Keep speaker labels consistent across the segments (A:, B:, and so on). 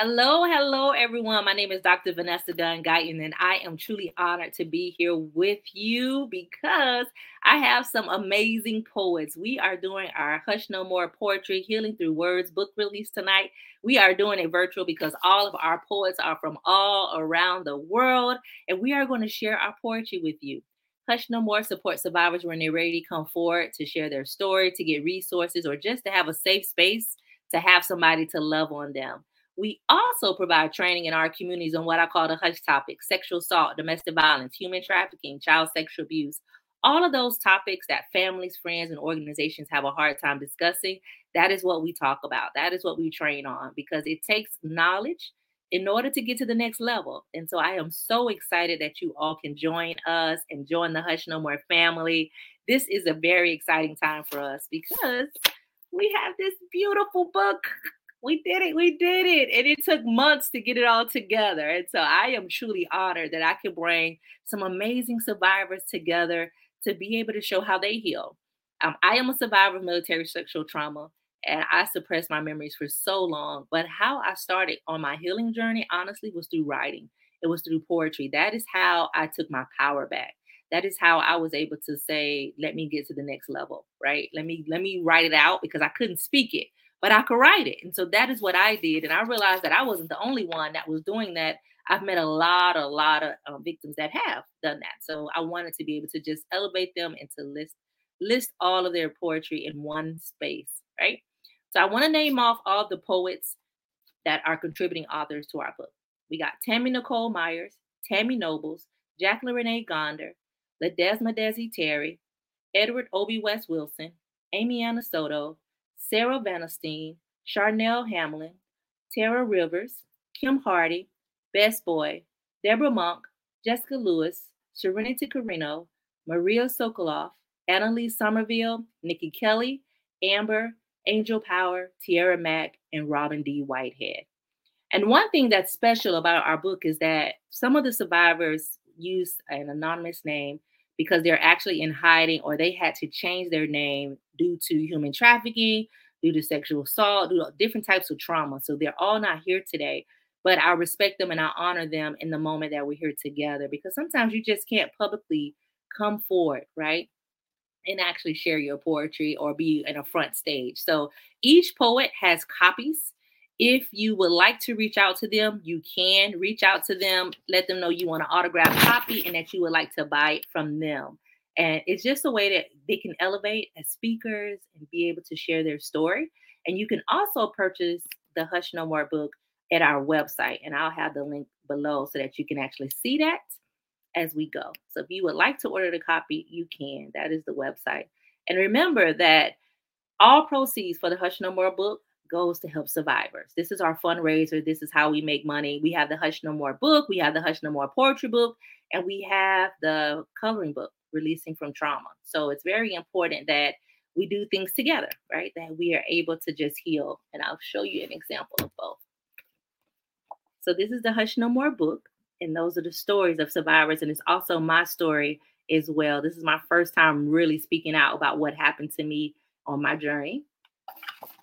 A: Hello, hello, everyone. My name is Dr. Vanessa Dunn Guyton, and I am truly honored to be here with you because I have some amazing poets. We are doing our Hush No More Poetry Healing Through Words book release tonight. We are doing it virtual because all of our poets are from all around the world, and we are going to share our poetry with you. Hush No More support survivors when they're ready to come forward to share their story, to get resources, or just to have a safe space to have somebody to love on them. We also provide training in our communities on what I call the hush topics sexual assault, domestic violence, human trafficking, child sexual abuse. All of those topics that families, friends, and organizations have a hard time discussing, that is what we talk about. That is what we train on because it takes knowledge in order to get to the next level. And so I am so excited that you all can join us and join the Hush No More family. This is a very exciting time for us because we have this beautiful book we did it. We did it. And it took months to get it all together. And so I am truly honored that I could bring some amazing survivors together to be able to show how they heal. Um, I am a survivor of military sexual trauma and I suppressed my memories for so long. But how I started on my healing journey, honestly, was through writing. It was through poetry. That is how I took my power back. That is how I was able to say, let me get to the next level, right? Let me let me write it out because I couldn't speak it but I could write it. And so that is what I did. And I realized that I wasn't the only one that was doing that. I've met a lot, a lot of uh, victims that have done that. So I wanted to be able to just elevate them and to list list all of their poetry in one space, right? So I want to name off all the poets that are contributing authors to our book. We got Tammy Nicole Myers, Tammy Nobles, Jacqueline Renee Gonder, Ledesma Desi Terry, Edward Obi West Wilson, Amy Anna Soto, Sarah Vanestein, Charnel Hamlin, Tara Rivers, Kim Hardy, Best Boy, Deborah Monk, Jessica Lewis, Serenity Carino, Maria Sokoloff, Annalise Somerville, Nikki Kelly, Amber, Angel Power, Tierra Mack, and Robin D. Whitehead. And one thing that's special about our book is that some of the survivors use an anonymous name because they're actually in hiding or they had to change their name due to human trafficking, due to sexual assault, due to different types of trauma. So they're all not here today. But I respect them and I honor them in the moment that we're here together because sometimes you just can't publicly come forward, right? And actually share your poetry or be in a front stage. So each poet has copies if you would like to reach out to them, you can reach out to them, let them know you want an autograph copy and that you would like to buy it from them. And it's just a way that they can elevate as speakers and be able to share their story. And you can also purchase the Hush No More book at our website. And I'll have the link below so that you can actually see that as we go. So if you would like to order the copy, you can. That is the website. And remember that all proceeds for the Hush No More book goes to help survivors. This is our fundraiser. This is how we make money. We have the Hush No More book, we have the Hush No More poetry book, and we have the coloring book, Releasing from Trauma. So it's very important that we do things together, right? That we are able to just heal. And I'll show you an example of both. So this is the Hush No More book, and those are the stories of survivors. And it's also my story as well. This is my first time really speaking out about what happened to me on my journey.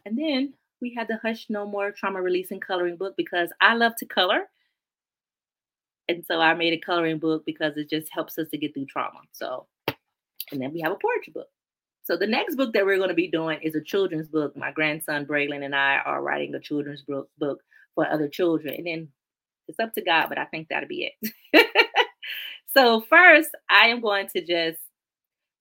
A: And then we had the Hush No More Trauma Releasing Coloring Book because I love to color. And so I made a coloring book because it just helps us to get through trauma. So, and then we have a poetry book. So the next book that we're going to be doing is a children's book. My grandson Braylon and I are writing a children's book book for other children. And then it's up to God, but I think that'll be it. so first, I am going to just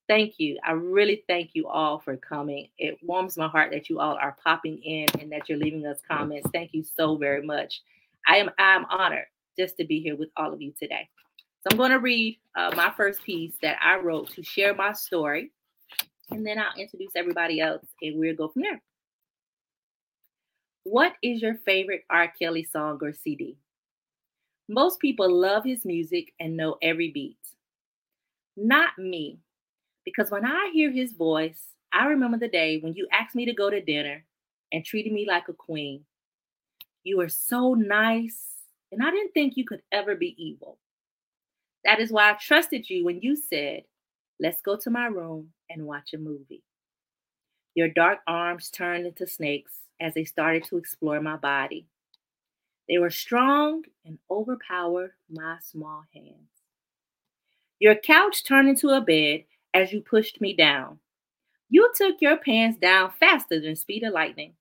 A: thank you. I really thank you all for coming. It warms my heart that you all are popping in and that you're leaving us comments. Thank you so very much. I am I'm honored just to be here with all of you today. So I'm going to read uh, my first piece that I wrote to share my story, and then I'll introduce everybody else, and we'll go from there. What is your favorite R. Kelly song or CD? Most people love his music and know every beat. Not me. Because when I hear his voice, I remember the day when you asked me to go to dinner and treated me like a queen. You were so nice, and I didn't think you could ever be evil. That is why I trusted you when you said, Let's go to my room and watch a movie. Your dark arms turned into snakes as they started to explore my body. They were strong and overpowered my small hands. Your couch turned into a bed as you pushed me down. You took your pants down faster than speed of lightning.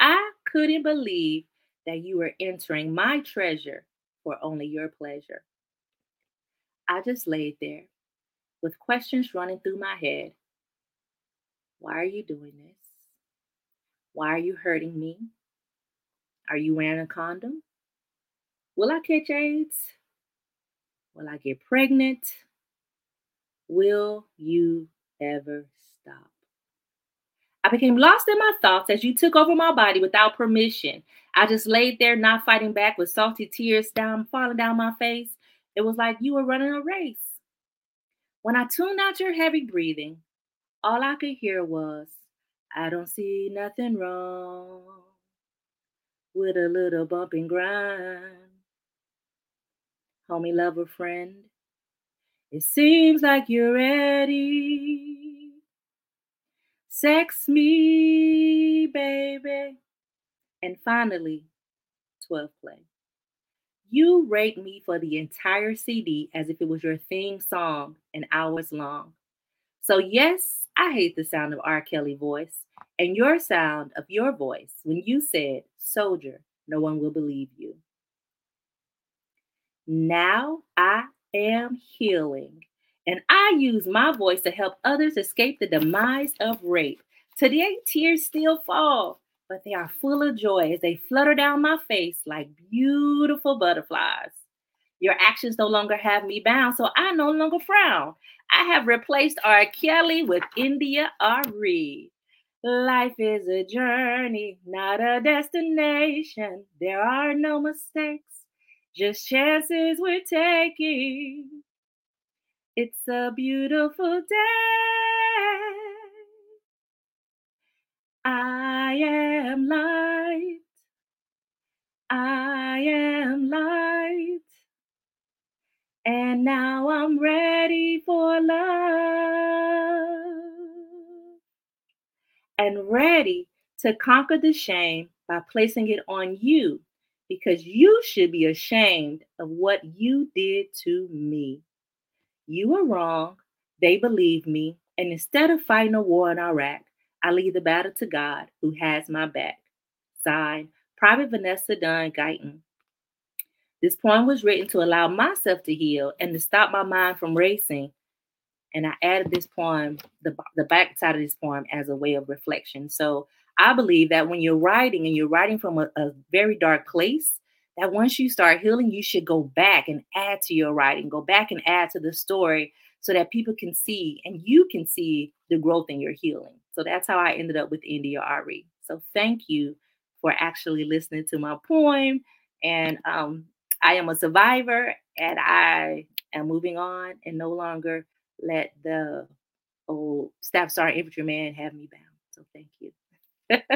A: I couldn't believe that you were entering my treasure for only your pleasure. I just laid there with questions running through my head. Why are you doing this? Why are you hurting me? Are you wearing a condom? Will I catch AIDS? Will I get pregnant? Will you ever stop? I became lost in my thoughts as you took over my body without permission. I just laid there, not fighting back, with salty tears down falling down my face. It was like you were running a race. When I tuned out your heavy breathing, all I could hear was, I don't see nothing wrong with a little bump and grind. Homie, lover, friend, it seems like you're ready. Sex me, baby. And finally, 12 play. You rate me for the entire CD as if it was your theme song and hours long. So, yes, I hate the sound of R. Kelly voice and your sound of your voice when you said, Soldier, no one will believe you. Now I am healing, and I use my voice to help others escape the demise of rape. Today, tears still fall, but they are full of joy as they flutter down my face like beautiful butterflies. Your actions no longer have me bound, so I no longer frown. I have replaced R. Kelly with India Ari. Life is a journey, not a destination. There are no mistakes, just chances we're taking. It's a beautiful day. I am light. I am light. And now I'm ready for love and ready to conquer the shame by placing it on you because you should be ashamed of what you did to me. You were wrong. They believe me. And instead of fighting a war in Iraq, I leave the battle to God who has my back. Signed, Private Vanessa Dunn Guyton. This poem was written to allow myself to heal and to stop my mind from racing. And I added this poem, the, the back side of this poem, as a way of reflection. So I believe that when you're writing and you're writing from a, a very dark place, that once you start healing, you should go back and add to your writing, go back and add to the story so that people can see and you can see the growth in your healing. So that's how I ended up with India.Arie. So thank you for actually listening to my poem. And um, I am a survivor and I am moving on and no longer let the old staff sergeant infantryman have me bound. So thank you.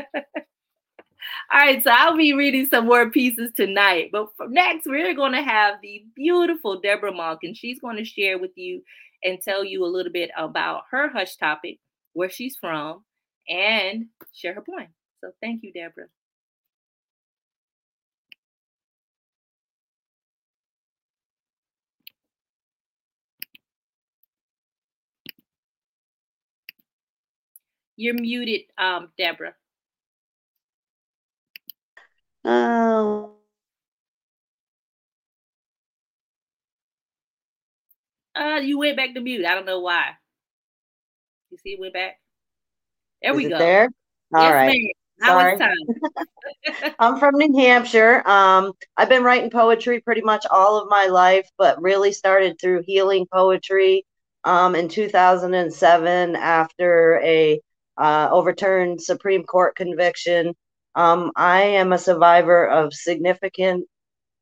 A: All right, so I'll be reading some more pieces tonight. But next, we're going to have the beautiful Deborah Monk, and she's going to share with you and tell you a little bit about her hush topic, where she's from, and share her point. So thank you, Deborah. You're muted, um, Deborah.
B: Oh.
A: Uh, you went back to mute. I don't know why. You see, it went back. There
B: Is
A: we go.
B: There. All
A: yes,
B: right.
A: ma'am. Now it's time.
B: I'm from New Hampshire. Um, I've been writing poetry pretty much all of my life, but really started through healing poetry um, in 2007 after a uh, overturned Supreme Court conviction. Um, I am a survivor of significant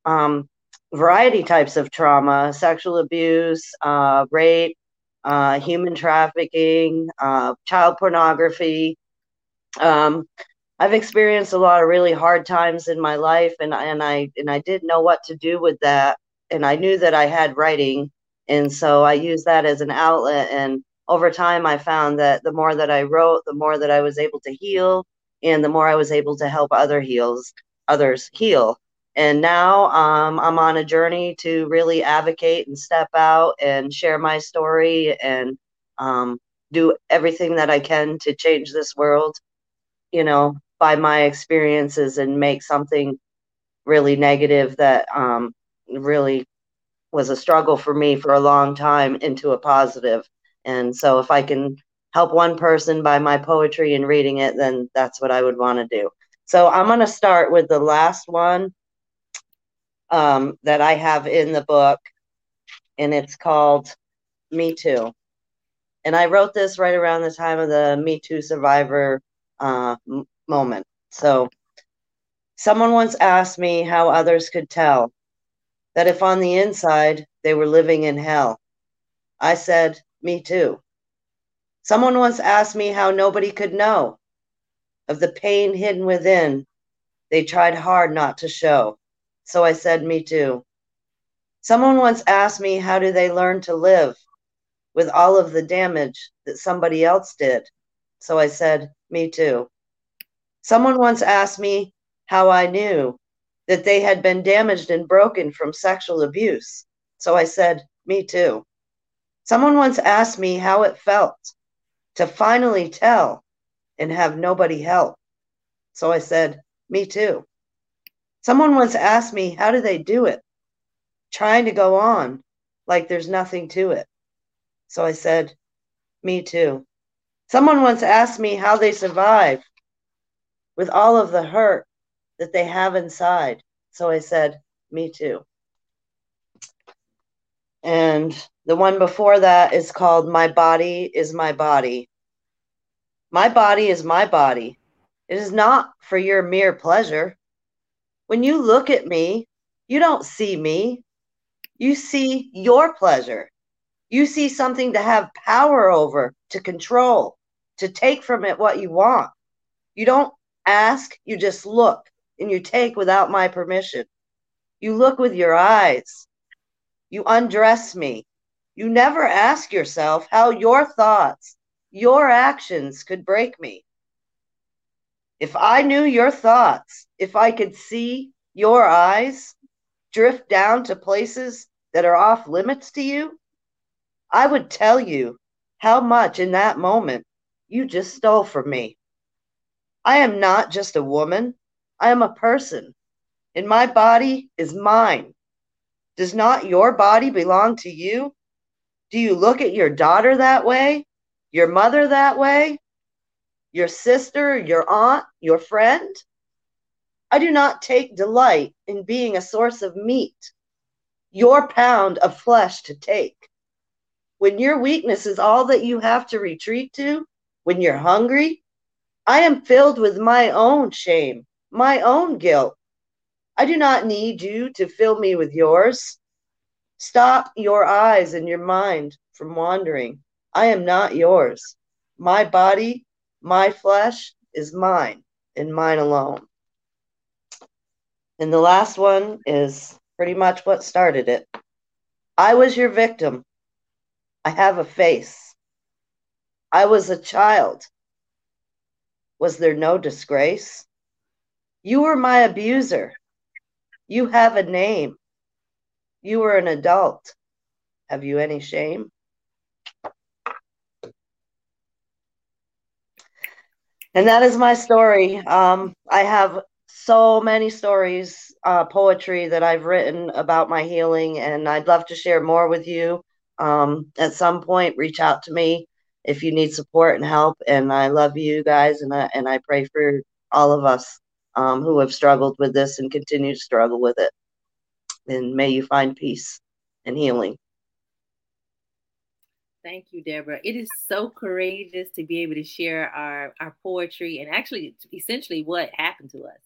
B: um, variety types of trauma sexual abuse, uh, rape, uh, human trafficking, uh, child pornography. Um, I've experienced a lot of really hard times in my life, and and I and I didn't know what to do with that. And I knew that I had writing, and so I used that as an outlet. And over time, I found that the more that I wrote, the more that I was able to heal, and the more I was able to help other heals others heal. And now um, I'm on a journey to really advocate and step out and share my story and um, do everything that I can to change this world, you know, by my experiences and make something really negative that um, really was a struggle for me for a long time into a positive. And so if I can help one person by my poetry and reading it, then that's what I would want to do. So I'm going to start with the last one um, that I have in the book, and it's called Me Too. And I wrote this right around the time of the Me Too survivor uh, m- moment. So someone once asked me how others could tell that if on the inside they were living in hell. I said, Me too. Someone once asked me how nobody could know of the pain hidden within. They tried hard not to show. So I said, Me too. Someone once asked me, How do they learn to live with all of the damage that somebody else did? So I said, Me too. Someone once asked me how I knew that they had been damaged and broken from sexual abuse. So I said, Me too. Someone once asked me how it felt to finally tell and have nobody help. So I said, Me too. Someone once asked me, How do they do it? Trying to go on like there's nothing to it. So I said, Me too. Someone once asked me how they survive with all of the hurt that they have inside. So I said, Me too. And the one before that is called My Body is My Body. My body is my body. It is not for your mere pleasure. When you look at me, you don't see me. You see your pleasure. You see something to have power over, to control, to take from it what you want. You don't ask, you just look and you take without my permission. You look with your eyes. You undress me. You never ask yourself how your thoughts, your actions could break me. If I knew your thoughts, if I could see your eyes drift down to places that are off limits to you, I would tell you how much in that moment you just stole from me. I am not just a woman, I am a person, and my body is mine. Does not your body belong to you? Do you look at your daughter that way? Your mother that way? Your sister, your aunt, your friend? I do not take delight in being a source of meat, your pound of flesh to take. When your weakness is all that you have to retreat to, when you're hungry, I am filled with my own shame, my own guilt. I do not need you to fill me with yours. Stop your eyes and your mind from wandering. I am not yours. My body, my flesh is mine and mine alone. And the last one is pretty much what started it. I was your victim. I have a face. I was a child. Was there no disgrace? You were my abuser. You have a name. You are an adult. Have you any shame? And that is my story. Um, I have so many stories, uh, poetry that I've written about my healing, and I'd love to share more with you. Um, at some point, reach out to me if you need support and help. And I love you guys, and I and I pray for all of us um, who have struggled with this and continue to struggle with it. And may you find peace and healing.
A: Thank you, Deborah. It is so courageous to be able to share our, our poetry and actually essentially what happened to us.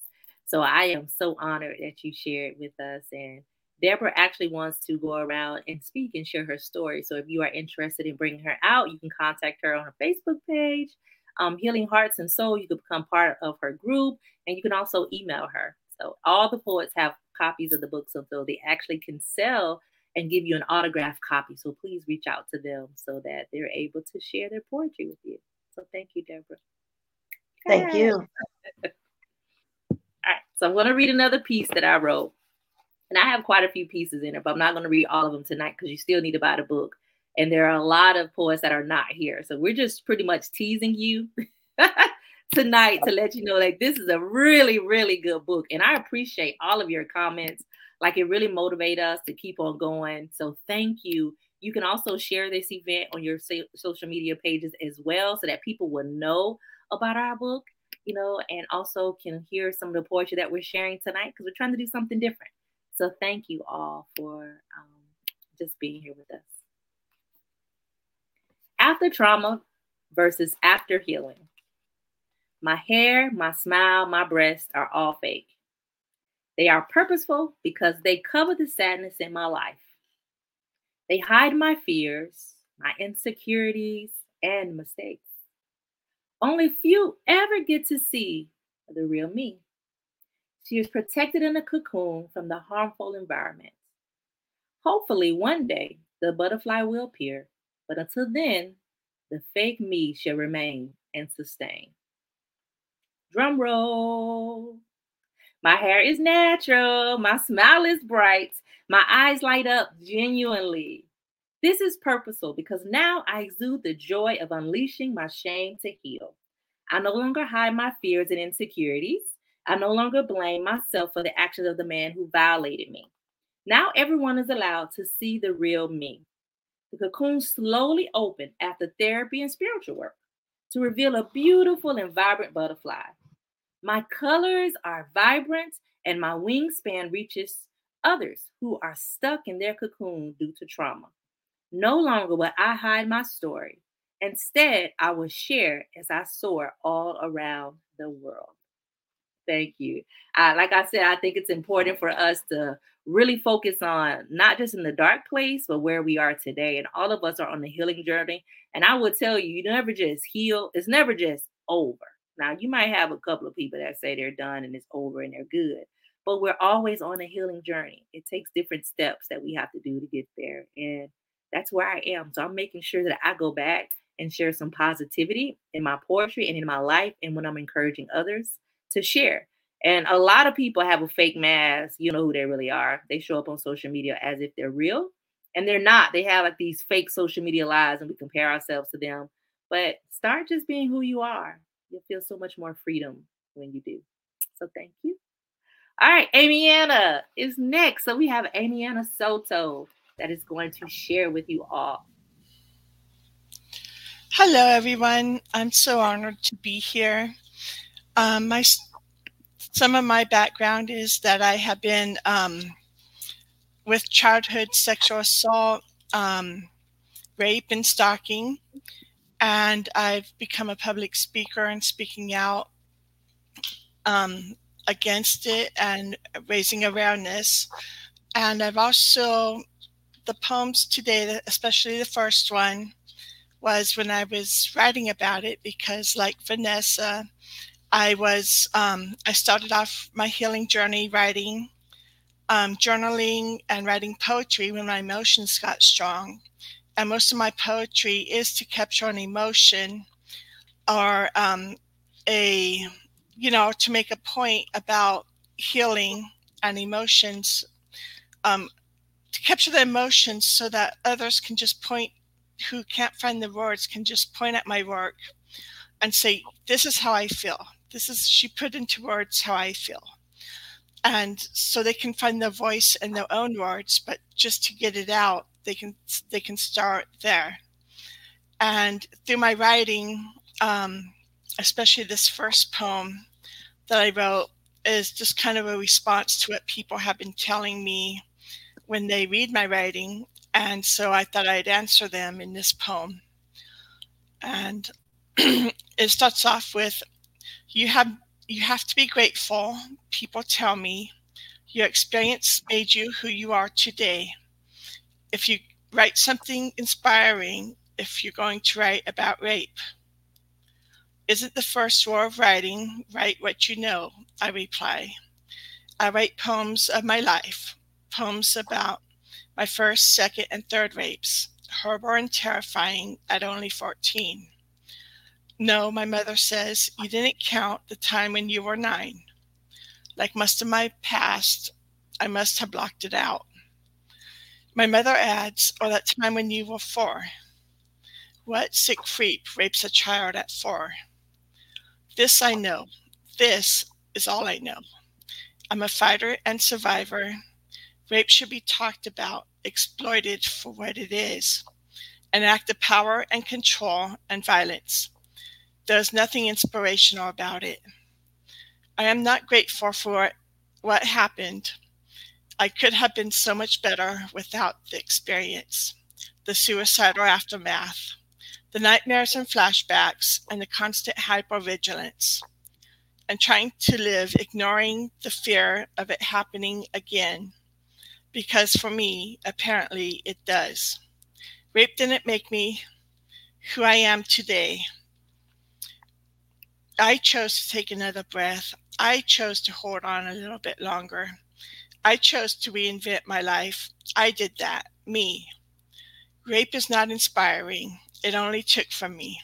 A: So I am so honored that you shared with us. And Deborah actually wants to go around and speak and share her story. So if you are interested in bringing her out, you can contact her on her Facebook page, um, Healing Hearts and Soul. You can become part of her group, and you can also email her. So all the poets have copies of the books, so though they actually can sell and give you an autographed copy. So please reach out to them so that they're able to share their poetry with you. So thank you, Deborah.
B: Thank you.
A: All right, so I'm going to read another piece that I wrote. And I have quite a few pieces in it, but I'm not going to read all of them tonight because you still need to buy the book. And there are a lot of poets that are not here. So we're just pretty much teasing you tonight to let you know like this is a really, really good book. And I appreciate all of your comments. Like it really motivate us to keep on going. So thank you. You can also share this event on your social media pages as well so that people will know about our book, you know, and also can hear some of the poetry that we're sharing tonight because we're trying to do something different. So thank you all for um, just being here with us. After trauma versus after healing. My hair, my smile, my breasts are all fake. They are purposeful because they cover the sadness in my life. They hide my fears, my insecurities, and mistakes. Only few ever get to see the real me. She is protected in a cocoon from the harmful environment. Hopefully, one day the butterfly will appear, but until then, the fake me shall remain and sustain. Drum roll. My hair is natural. My smile is bright. My eyes light up genuinely. This is purposeful because now I exude the joy of unleashing my shame to heal. I no longer hide my fears and insecurities. I no longer blame myself for the actions of the man who violated me. Now everyone is allowed to see the real me. The cocoon slowly opened after therapy and spiritual work to reveal a beautiful and vibrant butterfly. My colors are vibrant and my wingspan reaches others who are stuck in their cocoon due to trauma. No longer will I hide my story. Instead, I will share as I soar all around the world. Thank you. Like I said, I think it's important for us to really focus on not just in the dark place, but where we are today. And all of us are on the healing journey. And I would tell you, you never just heal, it's never just over. Now, you might have a couple of people that say they're done and it's over and they're good, but we're always on a healing journey. It takes different steps that we have to do to get there. And that's where I am. So I'm making sure that I go back and share some positivity in my poetry and in my life and when I'm encouraging others to share. And a lot of people have a fake mask. You know who they really are. They show up on social media as if they're real, and they're not. They have like these fake social media lives, and we compare ourselves to them. But start just being who you are you'll feel so much more freedom when you do. So thank you. All right, Amy Anna is next. So we have Amy Anna Soto that is going to share with you all.
C: Hello, everyone. I'm so honored to be here. Um, my some of my background is that I have been um, with childhood sexual assault, um, rape, and stalking and I've become a public speaker and speaking out um, against it and raising awareness. And I've also, the poems today, especially the first one, was when I was writing about it because, like Vanessa, I was, um, I started off my healing journey writing, um, journaling, and writing poetry when my emotions got strong. And most of my poetry is to capture an emotion or um, a you know to make a point about healing and emotions um, to capture the emotions so that others can just point who can't find the words can just point at my work and say this is how i feel this is she put into words how i feel and so they can find their voice in their own words but just to get it out they can they can start there. And through my writing, um, especially this first poem that I wrote, is just kind of a response to what people have been telling me when they read my writing. And so I thought I'd answer them in this poem. And it starts off with you have you have to be grateful. People tell me your experience made you who you are today if you write something inspiring, if you're going to write about rape. Isn't the first rule of writing write what you know? I reply. I write poems of my life, poems about my first, second, and third rapes, horrible and terrifying at only 14. No, my mother says, you didn't count the time when you were nine. Like most of my past, I must have blocked it out. My mother adds, or that time when you were four. What sick freak rapes a child at four? This I know. This is all I know. I'm a fighter and survivor. Rape should be talked about, exploited for what it is an act of power and control and violence. There's nothing inspirational about it. I am not grateful for what happened. I could have been so much better without the experience, the suicidal aftermath, the nightmares and flashbacks, and the constant hypervigilance, and trying to live ignoring the fear of it happening again, because for me, apparently, it does. Rape didn't make me who I am today. I chose to take another breath. I chose to hold on a little bit longer. I chose to reinvent my life. I did that, me. Rape is not inspiring. It only took from me.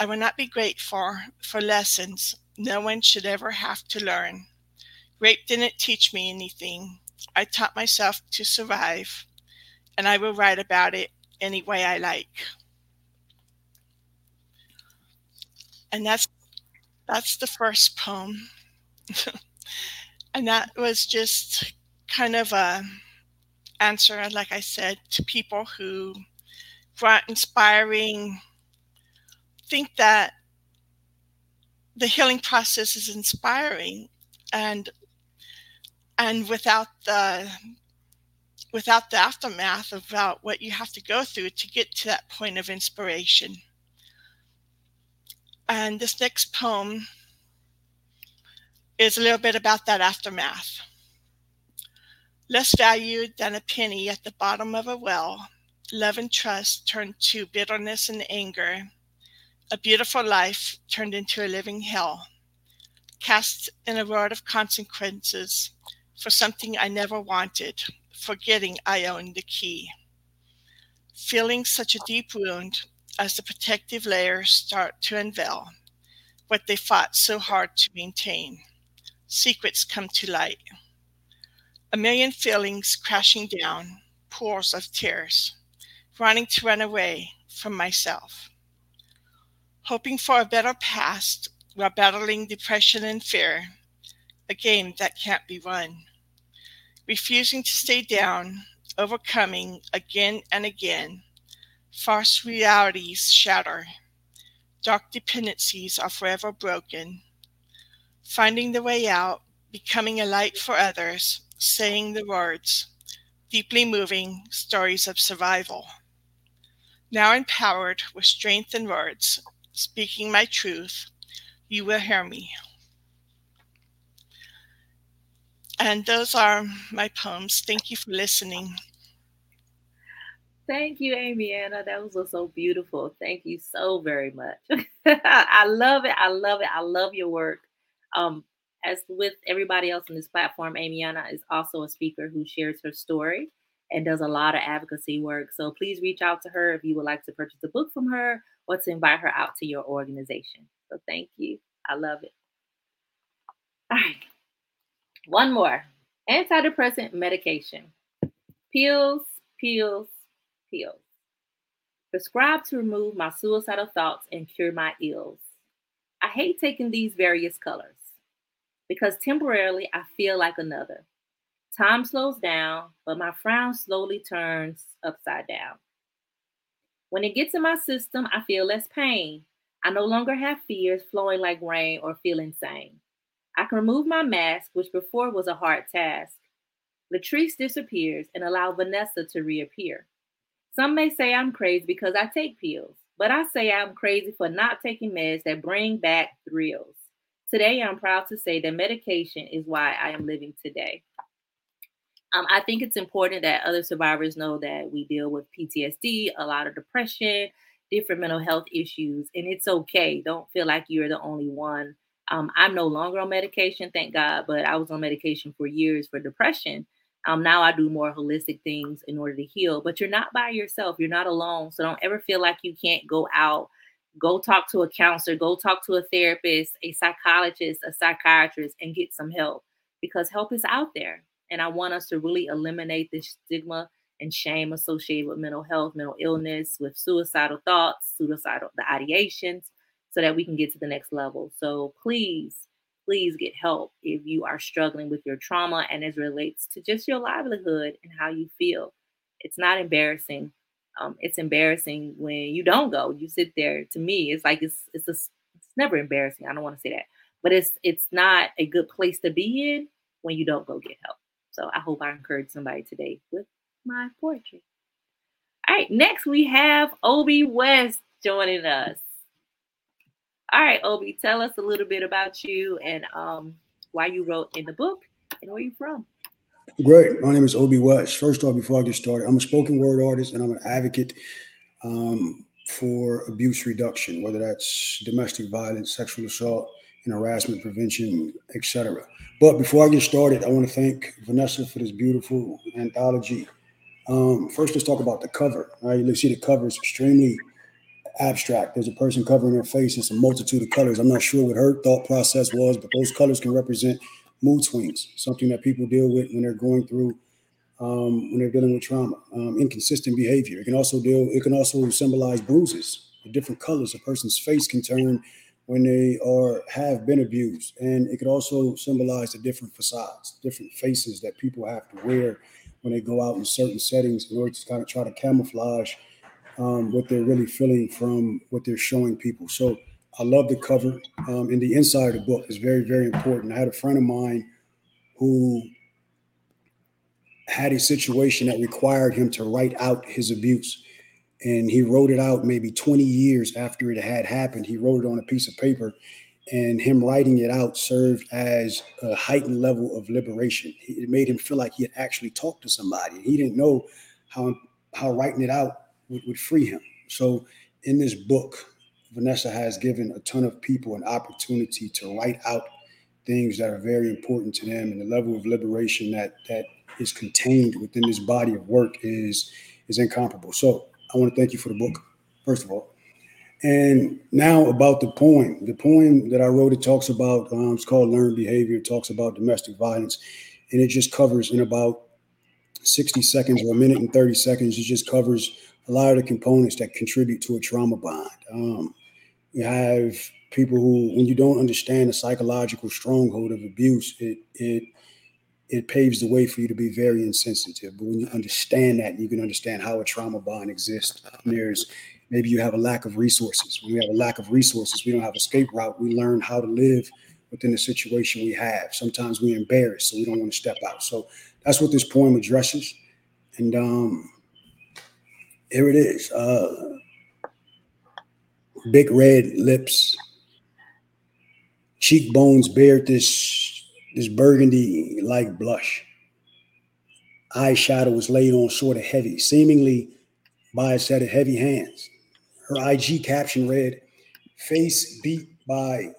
C: I will not be grateful for lessons no one should ever have to learn. Rape didn't teach me anything. I taught myself to survive, and I will write about it any way I like. And that's that's the first poem. and that was just kind of a answer, like I said, to people who brought inspiring think that the healing process is inspiring and and without the without the aftermath about what you have to go through to get to that point of inspiration. And this next poem is a little bit about that aftermath. Less valued than a penny at the bottom of a well, love and trust turned to bitterness and anger. A beautiful life turned into a living hell, cast in a world of consequences for something I never wanted, forgetting I owned the key. Feeling such a deep wound as the protective layers start to unveil what they fought so hard to maintain. Secrets come to light. A million feelings crashing down, pools of tears, wanting to run away from myself. Hoping for a better past while battling depression and fear, a game that can't be won refusing to stay down, overcoming again and again. False realities shatter. Dark dependencies are forever broken. Finding the way out, becoming a light for others, saying the words, deeply moving stories of survival. Now empowered with strength and words, speaking my truth, you will hear me. And those are my poems. Thank you for listening.
A: Thank you, Amy Anna. That was so beautiful. Thank you so very much. I love it. I love it. I love your work. Um, as with everybody else on this platform, Amy Anna is also a speaker who shares her story and does a lot of advocacy work. So please reach out to her if you would like to purchase a book from her or to invite her out to your organization. So thank you. I love it. All right. One more antidepressant medication. Pills, pills, pills. Prescribed to remove my suicidal thoughts and cure my ills. I hate taking these various colors because temporarily I feel like another. Time slows down, but my frown slowly turns upside down. When it gets in my system, I feel less pain. I no longer have fears flowing like rain or feel insane. I can remove my mask, which before was a hard task. Latrice disappears and allow Vanessa to reappear. Some may say I'm crazy because I take pills, but I say I'm crazy for not taking meds that bring back thrills. Today, I'm proud to say that medication is why I am living today. Um, I think it's important that other survivors know that we deal with PTSD, a lot of depression, different mental health issues, and it's okay. Don't feel like you're the only one um, I'm no longer on medication, thank God, but I was on medication for years for depression. Um, now I do more holistic things in order to heal, but you're not by yourself. You're not alone. So don't ever feel like you can't go out, go talk to a counselor, go talk to a therapist, a psychologist, a psychiatrist, and get some help because help is out there. And I want us to really eliminate this stigma and shame associated with mental health, mental illness, with suicidal thoughts, suicidal the ideations, so that we can get to the next level. So please, please get help if you are struggling with your trauma and as relates to just your livelihood and how you feel. It's not embarrassing. Um, it's embarrassing when you don't go. You sit there. To me, it's like it's it's a, it's never embarrassing. I don't want to say that, but it's it's not a good place to be in when you don't go get help. So I hope I encourage somebody today with my poetry. All right, next we have Obi West joining us. All right, Obi, tell us a little bit about you and um, why you wrote in the book and where you're from.
D: Great. My name is Obi West. First off, before I get started, I'm a spoken word artist and I'm an advocate um, for abuse reduction, whether that's domestic violence, sexual assault, and harassment prevention, etc. But before I get started, I want to thank Vanessa for this beautiful anthology. Um, first, let's talk about the cover. Right, you see the cover is extremely abstract. There's a person covering their face. in some multitude of colors. I'm not sure what her thought process was, but those colors can represent mood swings, something that people deal with when they're going through, um, when they're dealing with trauma, um, inconsistent behavior. It can also deal. It can also symbolize bruises. The different colors a person's face can turn when they are have been abused, and it could also symbolize the different facades, different faces that people have to wear when they go out in certain settings in order to kind of try to camouflage um, what they're really feeling from what they're showing people. So I love the cover. Um, and the inside of the book is very, very important. I had a friend of mine who had a situation that required him to write out his abuse. And he wrote it out maybe 20 years after it had happened. He wrote it on a piece of paper. And him writing it out served as a heightened level of liberation. It made him feel like he had actually talked to somebody. He didn't know how, how writing it out would, would free him. So in this book, Vanessa has given a ton of people an opportunity to write out things that are very important to them, and the level of liberation that that is contained within this body of work is is incomparable. So I want to thank you for the book, first of all. And now about the poem. The poem that I wrote, it talks about, um, it's called Learned Behavior. It talks about domestic violence. And it just covers in about 60 seconds or a minute and 30 seconds, it just covers a lot of the components that contribute to a trauma bond. Um, you have people who, when you don't understand the psychological stronghold of abuse, it it it paves the way for you to be very insensitive. But when you understand that, you can understand how a trauma bond exists. And there's maybe you have a lack of resources. When we have a lack of resources, we don't have escape route. We learn how to live within the situation we have. Sometimes we're embarrassed, so we don't want to step out. So that's what this poem addresses. And um, here it is. Uh, big red lips, cheekbones bared this this burgundy like blush. Eyeshadow was laid on sort of heavy, seemingly by a set of heavy hands. Her IG caption read, "Face beat by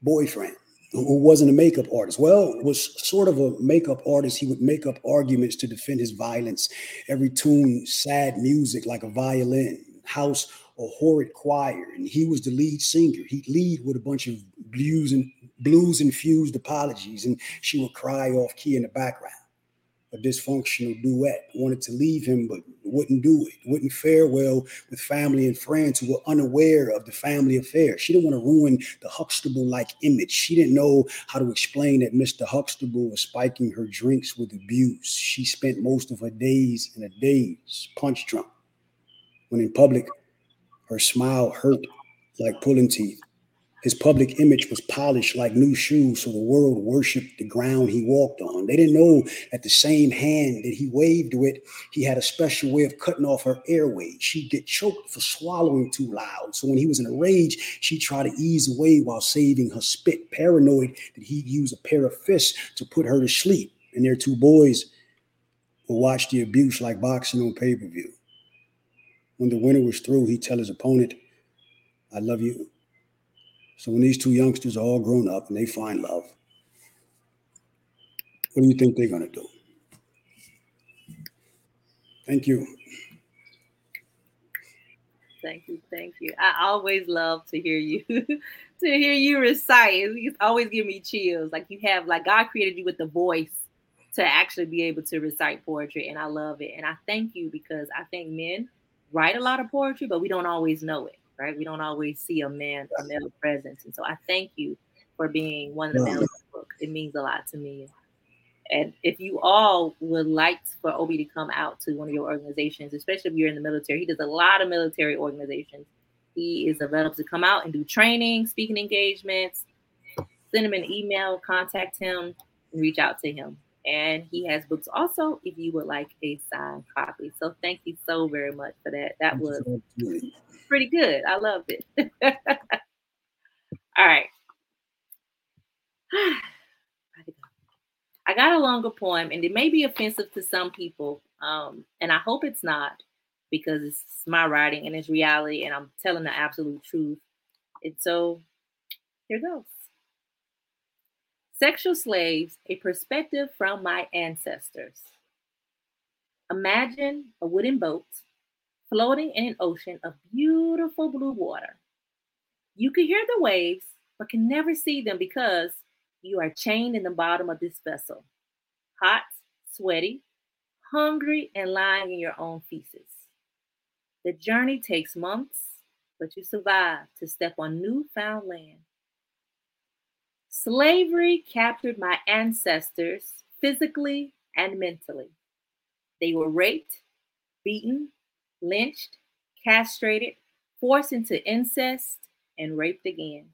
D: boyfriend." Who wasn't a makeup artist. Well, was sort of a makeup artist. He would make up arguments to defend his violence. Every tune, sad music like a violin, house a horrid choir, and he was the lead singer. He'd lead with a bunch of blues and blues infused apologies, and she would cry off key in the background. A dysfunctional duet wanted to leave him, but wouldn't do it. Wouldn't fare well with family and friends who were unaware of the family affair. She didn't want to ruin the Huxtable-like image. She didn't know how to explain that Mr. Huxtable was spiking her drinks with abuse. She spent most of her days in a daze, punch drunk. When in public, her smile hurt like pulling teeth. His public image was polished like new shoes, so the world worshiped the ground he walked on. They didn't know that the same hand that he waved with, he had a special way of cutting off her airway. She'd get choked for swallowing too loud. So when he was in a rage, she'd try to ease away while saving her spit, paranoid that he'd use a pair of fists to put her to sleep. And their two boys would watch the abuse like boxing on pay per view. When the winner was through, he'd tell his opponent, I love you. So when these two youngsters are all grown up and they find love, what do you think they're going to do? Thank you.
A: Thank you. Thank you. I always love to hear you to hear you recite. It always give me chills. Like you have like God created you with the voice to actually be able to recite poetry, and I love it. And I thank you because I think men write a lot of poetry, but we don't always know it, right? We don't always see a man, a male presence, and so I thank you for being one of the men of the book. It means a lot to me. And if you all would like for Obi to come out to one of your organizations, especially if you're in the military, he does a lot of military organizations. He is available to come out and do training, speaking engagements. Send him an email, contact him, and reach out to him. And he has books also if you would like a signed copy. So thank you so very much for that. That was pretty good. I loved it. All right. I got a longer poem, and it may be offensive to some people, um, and I hope it's not because it's my writing and it's reality, and I'm telling the absolute truth. And so, here goes. Sexual slaves, a perspective from my ancestors. Imagine a wooden boat floating in an ocean of beautiful blue water. You can hear the waves, but can never see them because you are chained in the bottom of this vessel, hot, sweaty, hungry, and lying in your own feces. The journey takes months, but you survive to step on newfound land. Slavery captured my ancestors physically and mentally. They were raped, beaten, lynched, castrated, forced into incest, and raped again.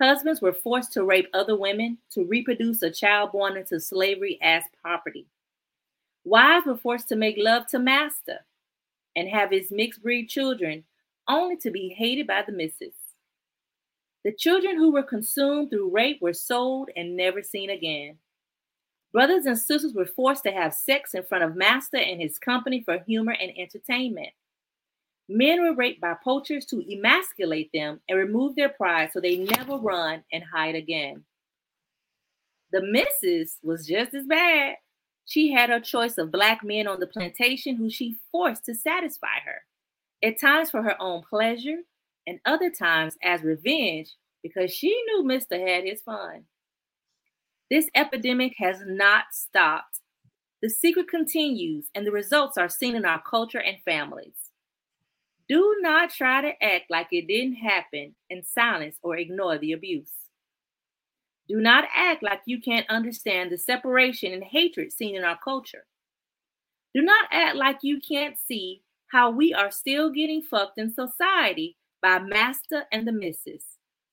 A: Husbands were forced to rape other women to reproduce a child born into slavery as property. Wives were forced to make love to master and have his mixed breed children only to be hated by the missus. The children who were consumed through rape were sold and never seen again. Brothers and sisters were forced to have sex in front of master and his company for humor and entertainment. Men were raped by poachers to emasculate them and remove their pride so they never run and hide again. The missus was just as bad. She had her choice of black men on the plantation who she forced to satisfy her, at times for her own pleasure, and other times as revenge because she knew Mr. had his fun. This epidemic has not stopped. The secret continues, and the results are seen in our culture and families. Do not try to act like it didn't happen and silence or ignore the abuse. Do not act like you can't understand the separation and hatred seen in our culture. Do not act like you can't see how we are still getting fucked in society by master and the missus,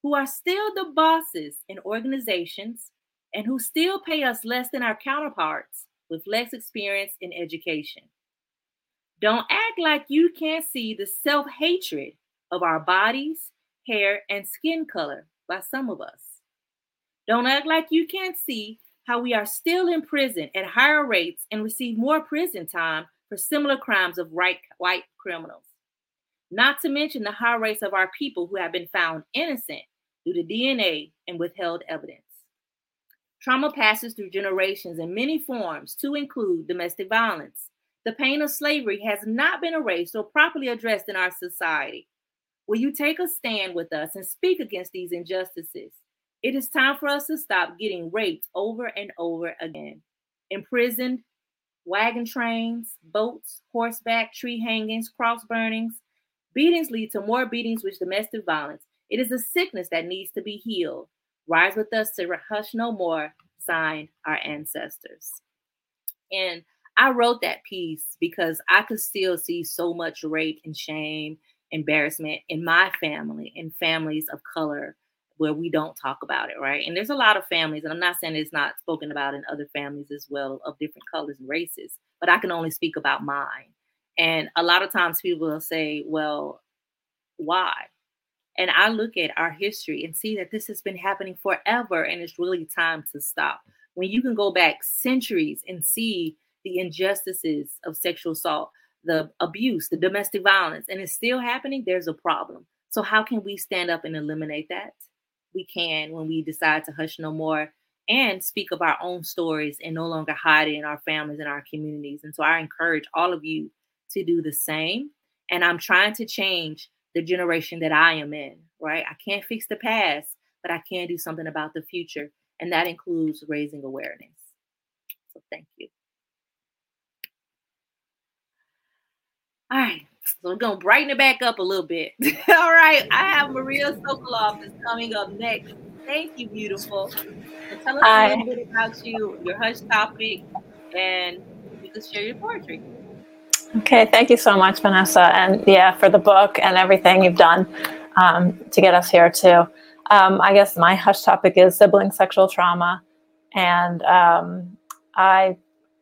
A: who are still the bosses in organizations and who still pay us less than our counterparts with less experience in education. Don't act like you can't see the self hatred of our bodies, hair, and skin color by some of us. Don't act like you can't see how we are still in prison at higher rates and receive more prison time for similar crimes of white criminals. Not to mention the high rates of our people who have been found innocent due to DNA and withheld evidence. Trauma passes through generations in many forms to include domestic violence, the pain of slavery has not been erased or properly addressed in our society. Will you take a stand with us and speak against these injustices? It is time for us to stop getting raped over and over again. Imprisoned, wagon trains, boats, horseback, tree hangings, cross burnings. Beatings lead to more beatings with domestic violence. It is a sickness that needs to be healed. Rise with us to hush no more, signed our ancestors. And I wrote that piece because I could still see so much rape and shame, embarrassment in my family and families of color where we don't talk about it, right? And there's a lot of families, and I'm not saying it's not spoken about in other families as well of different colors and races, but I can only speak about mine. And a lot of times people will say, well, why? And I look at our history and see that this has been happening forever, and it's really time to stop. When you can go back centuries and see the injustices of sexual assault, the abuse, the domestic violence, and it's still happening, there's a problem. So, how can we stand up and eliminate that? We can when we decide to hush no more and speak of our own stories and no longer hide it in our families and our communities. And so, I encourage all of you to do the same. And I'm trying to change the generation that I am in, right? I can't fix the past, but I can do something about the future. And that includes raising awareness. So thank you. All right. So we're gonna brighten it back up a little bit. All right, I have Maria Sokoloff is coming up next. Thank you, beautiful. And tell us Hi. a little bit about you, your hush topic, and you can share your poetry.
E: Okay, thank you so much, Vanessa, and yeah, for the book and everything you've done um, to get us here too. Um, I guess my hush topic is sibling sexual trauma, and um, I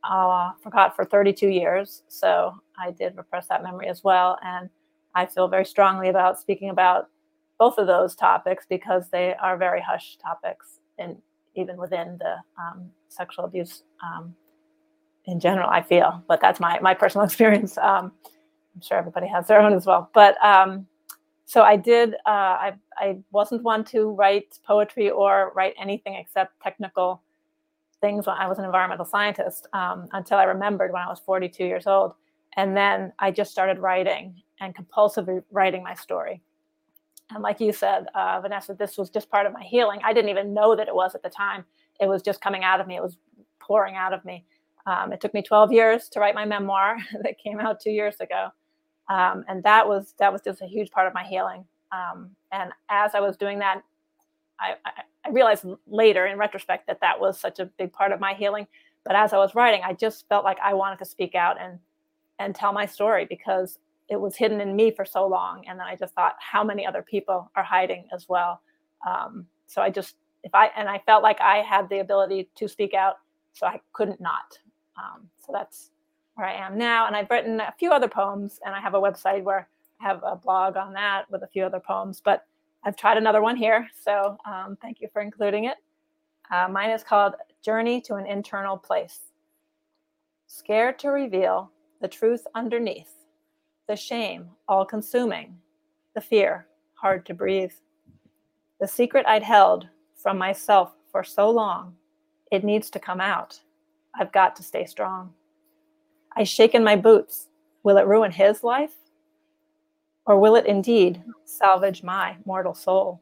E: uh, forgot for 32 years, so I did repress that memory as well, and I feel very strongly about speaking about both of those topics because they are very hush topics, and even within the um, sexual abuse um, in general, I feel, but that's my, my personal experience. Um, I'm sure everybody has their own as well. But um, so I did, uh, I, I wasn't one to write poetry or write anything except technical things when I was an environmental scientist um, until I remembered when I was 42 years old. And then I just started writing and compulsively writing my story. And like you said, uh, Vanessa, this was just part of my healing. I didn't even know that it was at the time. It was just coming out of me. It was pouring out of me. Um, it took me 12 years to write my memoir that came out two years ago, um, and that was that was just a huge part of my healing. Um, and as I was doing that, I, I, I, realized later, in retrospect, that that was such a big part of my healing. But as I was writing, I just felt like I wanted to speak out and and tell my story because it was hidden in me for so long. And then I just thought, how many other people are hiding as well? Um, so I just if I and I felt like I had the ability to speak out, so I couldn't not. Um, so that's where I am now. And I've written a few other poems, and I have a website where I have a blog on that with a few other poems. But I've tried another one here, so um, thank you for including it. Uh, mine is called Journey to an Internal Place. Scared to reveal the truth underneath, the shame all consuming, the fear hard to breathe. The secret I'd held from myself for so long, it needs to come out. I've got to stay strong. I shake in my boots. Will it ruin his life? Or will it indeed salvage my mortal soul?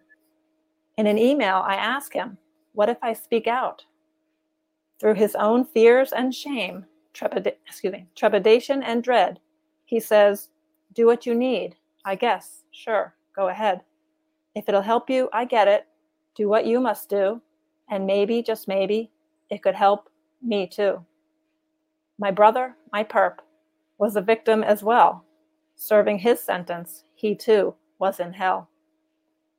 E: In an email, I ask him, What if I speak out? Through his own fears and shame, trepida- excuse me, trepidation and dread, he says, Do what you need. I guess, sure, go ahead. If it'll help you, I get it. Do what you must do. And maybe, just maybe, it could help me too. My brother, my perp, was a victim as well. Serving his sentence, he too was in hell.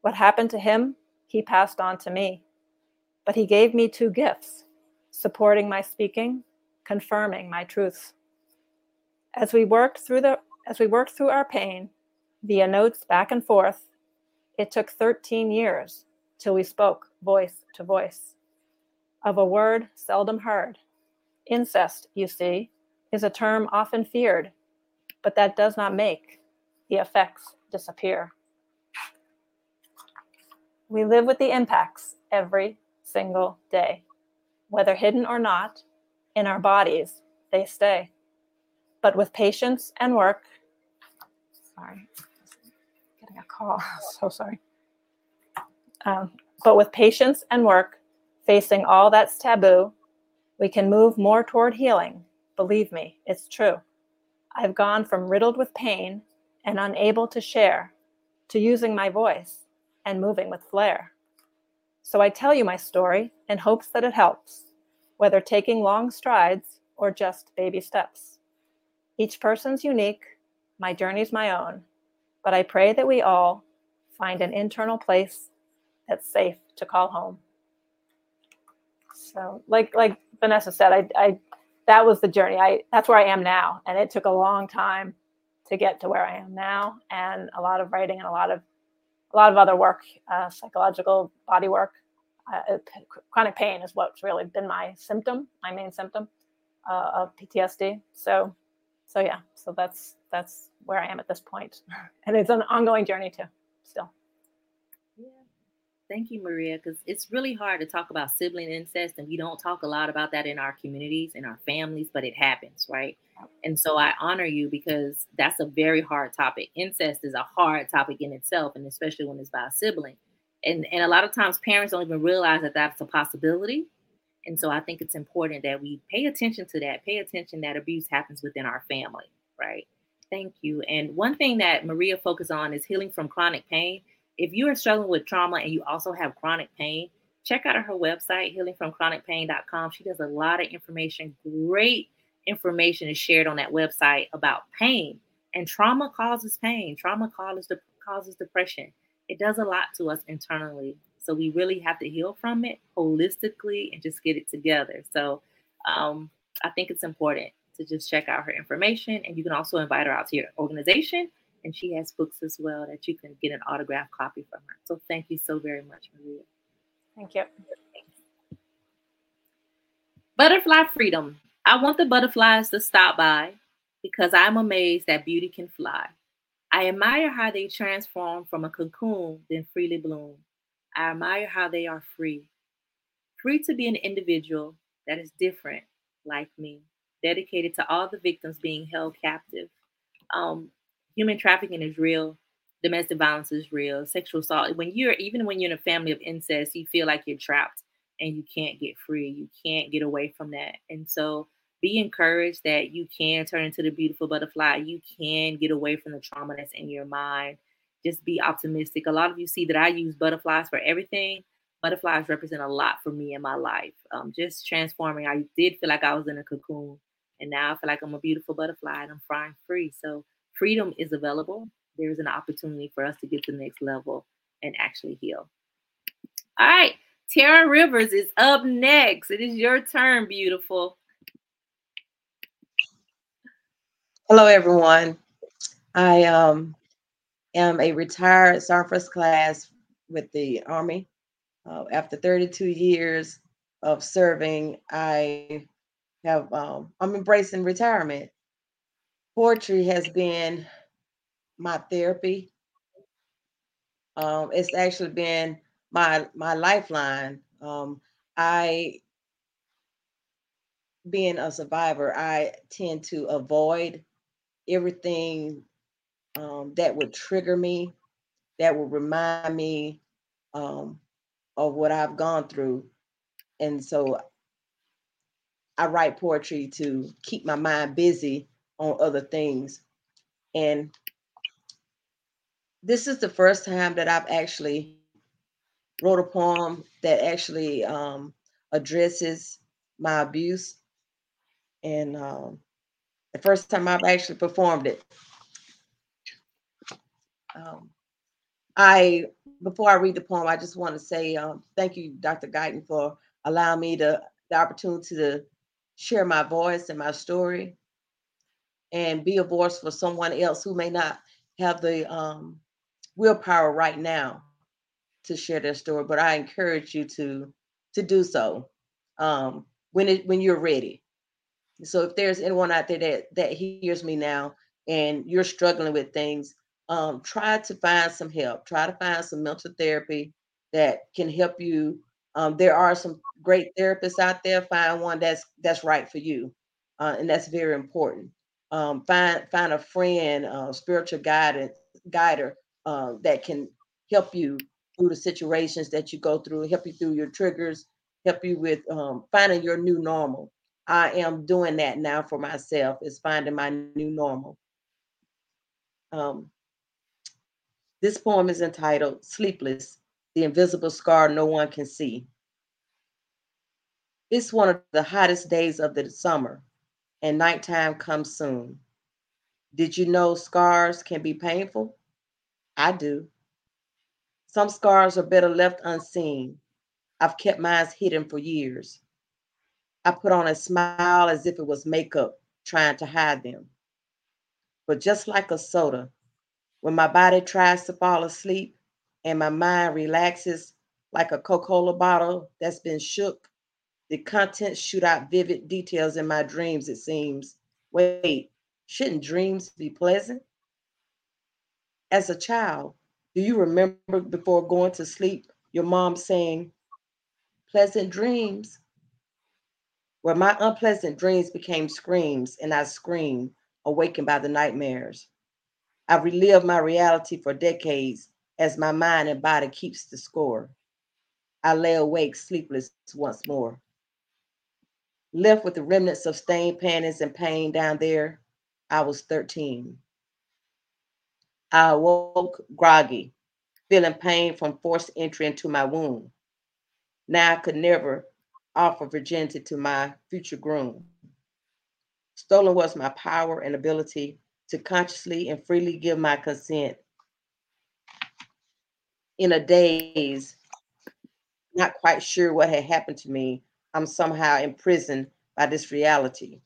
E: What happened to him, he passed on to me. But he gave me two gifts supporting my speaking, confirming my truths. As we worked through the as we worked through our pain via notes back and forth, it took 13 years till we spoke voice to voice of a word seldom heard. Incest, you see, is a term often feared, but that does not make the effects disappear. We live with the impacts every single day. Whether hidden or not, in our bodies, they stay. But with patience and work, sorry, getting a call, so sorry. Um, but with patience and work, facing all that's taboo, we can move more toward healing. Believe me, it's true. I've gone from riddled with pain and unable to share to using my voice and moving with flair. So I tell you my story in hopes that it helps, whether taking long strides or just baby steps. Each person's unique, my journey's my own, but I pray that we all find an internal place that's safe to call home. So like like Vanessa said, I, I that was the journey. I that's where I am now, and it took a long time to get to where I am now, and a lot of writing and a lot of a lot of other work, uh, psychological body work. Uh, chronic pain is what's really been my symptom, my main symptom uh, of PTSD. So, so yeah, so that's that's where I am at this point, and it's an ongoing journey too, still.
A: Thank you, Maria, because it's really hard to talk about sibling incest, and we don't talk a lot about that in our communities, in our families, but it happens, right? And so I honor you because that's a very hard topic. Incest is a hard topic in itself, and especially when it's by a sibling. And, and a lot of times parents don't even realize that that's a possibility And so I think it's important that we pay attention to that, pay attention that abuse happens within our family, right? Thank you. And one thing that Maria focuses on is healing from chronic pain. If you are struggling with trauma and you also have chronic pain, check out her website, healingfromchronicpain.com. She does a lot of information, great information is shared on that website about pain. And trauma causes pain, trauma causes, causes depression. It does a lot to us internally. So we really have to heal from it holistically and just get it together. So um, I think it's important to just check out her information. And you can also invite her out to your organization. And she has books as well that you can get an autographed copy from her. So thank you so very much, Maria.
E: Thank you.
A: Butterfly freedom. I want the butterflies to stop by because I'm amazed that beauty can fly. I admire how they transform from a cocoon, then freely bloom. I admire how they are free, free to be an individual that is different, like me, dedicated to all the victims being held captive. Um, human trafficking is real. Domestic violence is real. Sexual assault. When you're even when you're in a family of incest, you feel like you're trapped and you can't get free. You can't get away from that. And so be encouraged that you can turn into the beautiful butterfly. You can get away from the trauma that's in your mind just be optimistic. A lot of you see that I use butterflies for everything. Butterflies represent a lot for me in my life. Um, just transforming. I did feel like I was in a cocoon, and now I feel like I'm a beautiful butterfly and I'm flying free. So freedom is available. There's an opportunity for us to get to the next level and actually heal. All right, Tara Rivers is up next. It is your turn, beautiful.
F: Hello, everyone. I um am a retired Sergeant Class with the Army. Uh, after 32 years of serving, I have um, I'm embracing retirement. Poetry has been my therapy. Um, it's actually been my my lifeline. Um, I being a survivor, I tend to avoid everything um, that would trigger me, that would remind me um, of what I've gone through. And so I write poetry to keep my mind busy on other things. And this is the first time that I've actually wrote a poem that actually um, addresses my abuse. And um, the first time I've actually performed it. Um, I before I read the poem, I just want to say um, thank you, Dr. Guyton, for allowing me to the opportunity to share my voice and my story, and be a voice for someone else who may not have the um, willpower right now to share their story. But I encourage you to to do so um, when it when you're ready. So if there's anyone out there that that hears me now and you're struggling with things, um, try to find some help. Try to find some mental therapy that can help you. Um, there are some great therapists out there. Find one that's that's right for you, uh, and that's very important. Um, find find a friend, uh, spiritual guidance guider uh, that can help you through the situations that you go through, help you through your triggers, help you with um, finding your new normal. I am doing that now for myself. Is finding my new normal. Um, this poem is entitled Sleepless The Invisible Scar No One Can See. It's one of the hottest days of the summer, and nighttime comes soon. Did you know scars can be painful? I do. Some scars are better left unseen. I've kept mine hidden for years. I put on a smile as if it was makeup, trying to hide them. But just like a soda, when my body tries to fall asleep and my mind relaxes like a Coca Cola bottle that's been shook, the contents shoot out vivid details in my dreams, it seems. Wait, shouldn't dreams be pleasant? As a child, do you remember before going to sleep your mom saying, pleasant dreams? Where my unpleasant dreams became screams and I screamed, awakened by the nightmares. I've relived my reality for decades as my mind and body keeps the score. I lay awake sleepless once more. Left with the remnants of stained panties and pain down there, I was 13. I awoke groggy, feeling pain from forced entry into my womb. Now I could never offer virginity to my future groom. Stolen was my power and ability to consciously and freely give my consent. In a daze, not quite sure what had happened to me, I'm somehow imprisoned by this reality.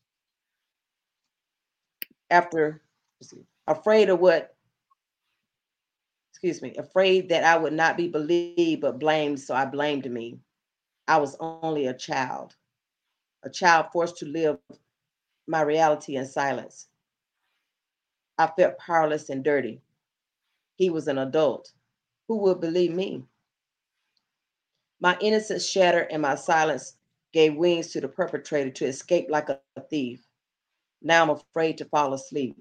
F: After, afraid of what, excuse me, afraid that I would not be believed but blamed, so I blamed me. I was only a child, a child forced to live my reality in silence. I felt powerless and dirty. He was an adult. Who would believe me? My innocence shattered and my silence gave wings to the perpetrator to escape like a thief. Now I'm afraid to fall asleep.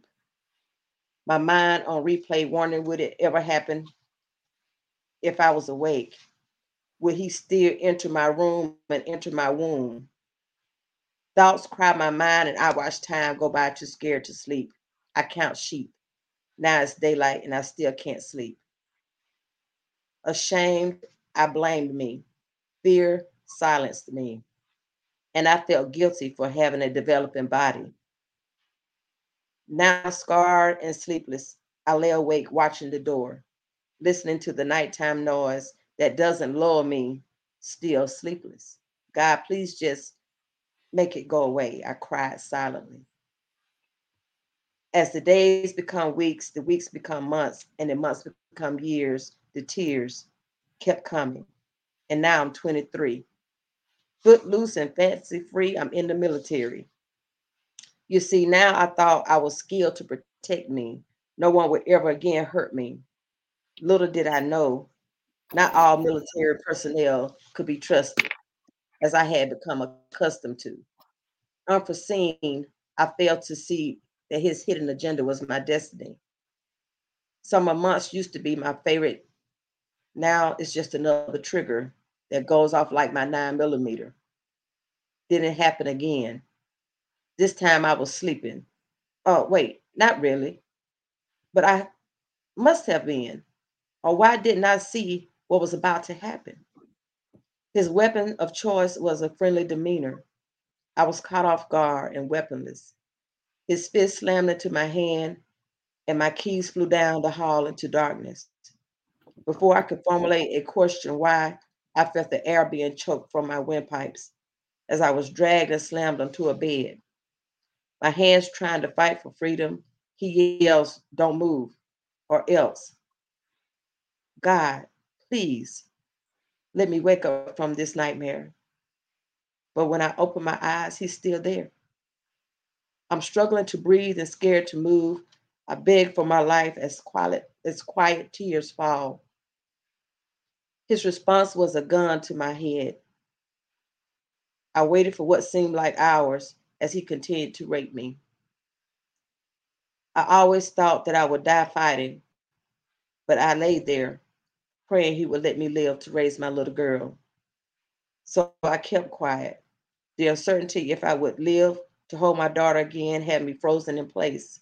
F: My mind on replay wondering would it ever happen if I was awake? Would he still enter my room and enter my womb? Thoughts crowd my mind and I watch time go by too scared to sleep. I count sheep. Now it's daylight and I still can't sleep. Ashamed, I blamed me. Fear silenced me. And I felt guilty for having a developing body. Now scarred and sleepless, I lay awake watching the door, listening to the nighttime noise that doesn't lull me, still sleepless. God, please just make it go away. I cried silently. As the days become weeks, the weeks become months, and the months become years, the tears kept coming. And now I'm 23. Footloose and fancy free, I'm in the military. You see, now I thought I was skilled to protect me. No one would ever again hurt me. Little did I know, not all military personnel could be trusted, as I had become accustomed to. Unforeseen, I failed to see that his hidden agenda was my destiny. Summer months used to be my favorite. Now it's just another trigger that goes off like my nine millimeter. Didn't happen again. This time I was sleeping. Oh, wait, not really. But I must have been. Or why didn't I see what was about to happen? His weapon of choice was a friendly demeanor. I was caught off guard and weaponless. His fist slammed into my hand, and my keys flew down the hall into darkness. Before I could formulate a question why, I felt the air being choked from my windpipes as I was dragged and slammed onto a bed. My hands trying to fight for freedom, he yells, Don't move, or else. God, please let me wake up from this nightmare. But when I open my eyes, he's still there. I'm struggling to breathe and scared to move. I beg for my life as quiet as quiet tears fall. His response was a gun to my head. I waited for what seemed like hours as he continued to rape me. I always thought that I would die fighting, but I lay there praying he would let me live to raise my little girl. So I kept quiet. The uncertainty if I would live to hold my daughter again had me frozen in place.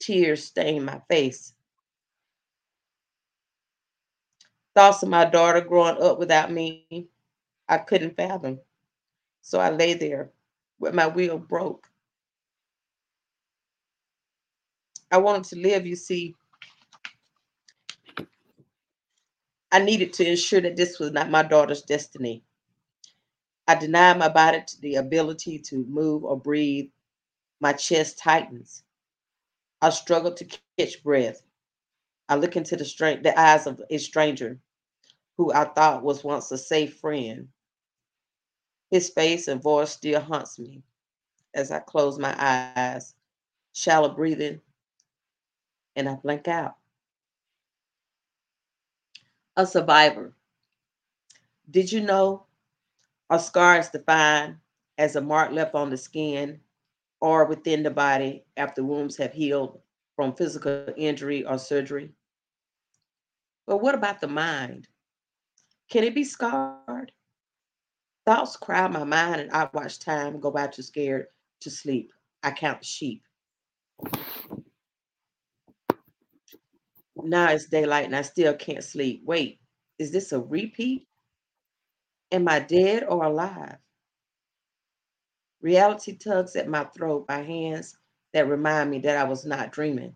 F: Tears stained my face. Thoughts of my daughter growing up without me, I couldn't fathom. So I lay there with my will broke. I wanted to live, you see. I needed to ensure that this was not my daughter's destiny. I denied my body the ability to move or breathe. My chest tightens. I struggle to catch breath. I look into the, strength, the eyes of a stranger who I thought was once a safe friend. His face and voice still haunts me as I close my eyes, shallow breathing, and I blink out. A survivor. Did you know a scar is defined as a mark left on the skin or within the body after wounds have healed from physical injury or surgery. But what about the mind? Can it be scarred? Thoughts crowd my mind, and I watch time go by too scared to sleep. I count sheep. Now it's daylight and I still can't sleep. Wait, is this a repeat? Am I dead or alive? Reality tugs at my throat by hands that remind me that I was not dreaming.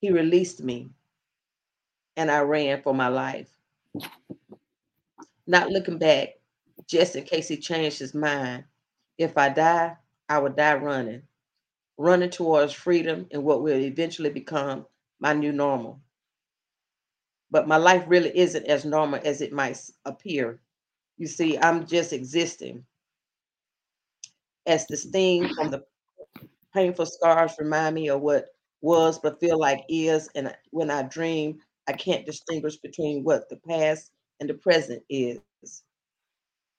F: He released me and I ran for my life. Not looking back, just in case he changed his mind. If I die, I would die running, running towards freedom and what will eventually become my new normal. But my life really isn't as normal as it might appear. You see, I'm just existing. As the sting from the painful scars remind me of what was but feel like is, and when I dream, I can't distinguish between what the past and the present is.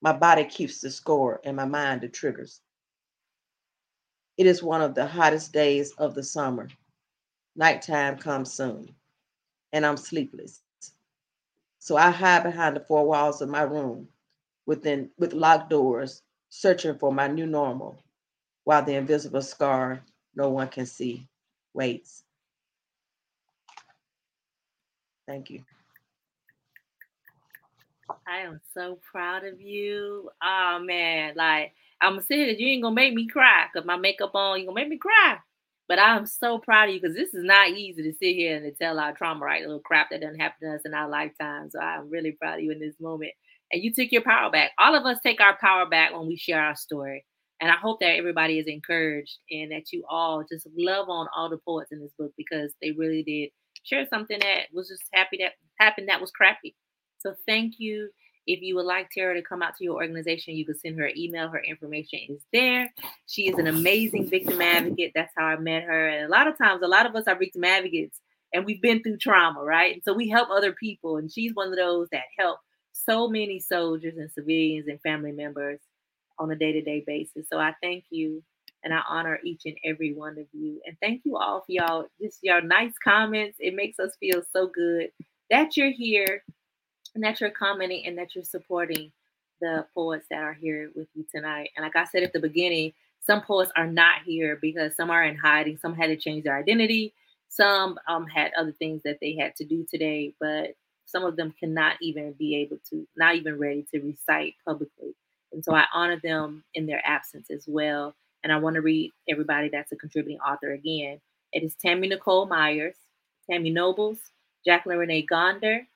F: My body keeps the score and my mind the triggers. It is one of the hottest days of the summer. Nighttime comes soon, and I'm sleepless. So I hide behind the four walls of my room within with locked doors, searching for my new normal, while the invisible scar no one can see waits. Thank you.
A: I am so proud of you. Oh man, like I'm gonna say that you ain't gonna make me cry because my makeup on, you gonna make me cry. But I'm so proud of you because this is not easy to sit here and to tell our trauma, right? Little crap that doesn't happen to us in our lifetime. So I'm really proud of you in this moment. And you took your power back. All of us take our power back when we share our story. And I hope that everybody is encouraged and that you all just love on all the poets in this book because they really did share something that was just happy that happened that was crappy. So thank you. If you would like Tara to come out to your organization, you can send her an email. Her information is there. She is an amazing victim advocate. That's how I met her. And a lot of times, a lot of us are victim advocates and we've been through trauma, right? And so we help other people. And she's one of those that help so many soldiers and civilians and family members on a day to day basis. So I thank you and I honor each and every one of you. And thank you all for y'all, just your nice comments. It makes us feel so good that you're here and that you're commenting and that you're supporting the poets that are here with you tonight. And like I said at the beginning, some poets are not here because some are in hiding, some had to change their identity, some um, had other things that they had to do today, but some of them cannot even be able to, not even ready to recite publicly. And so I honor them in their absence as well. And I want to read everybody that's a contributing author again. It is Tammy Nicole Myers, Tammy Nobles, Jacqueline Renee Gonder,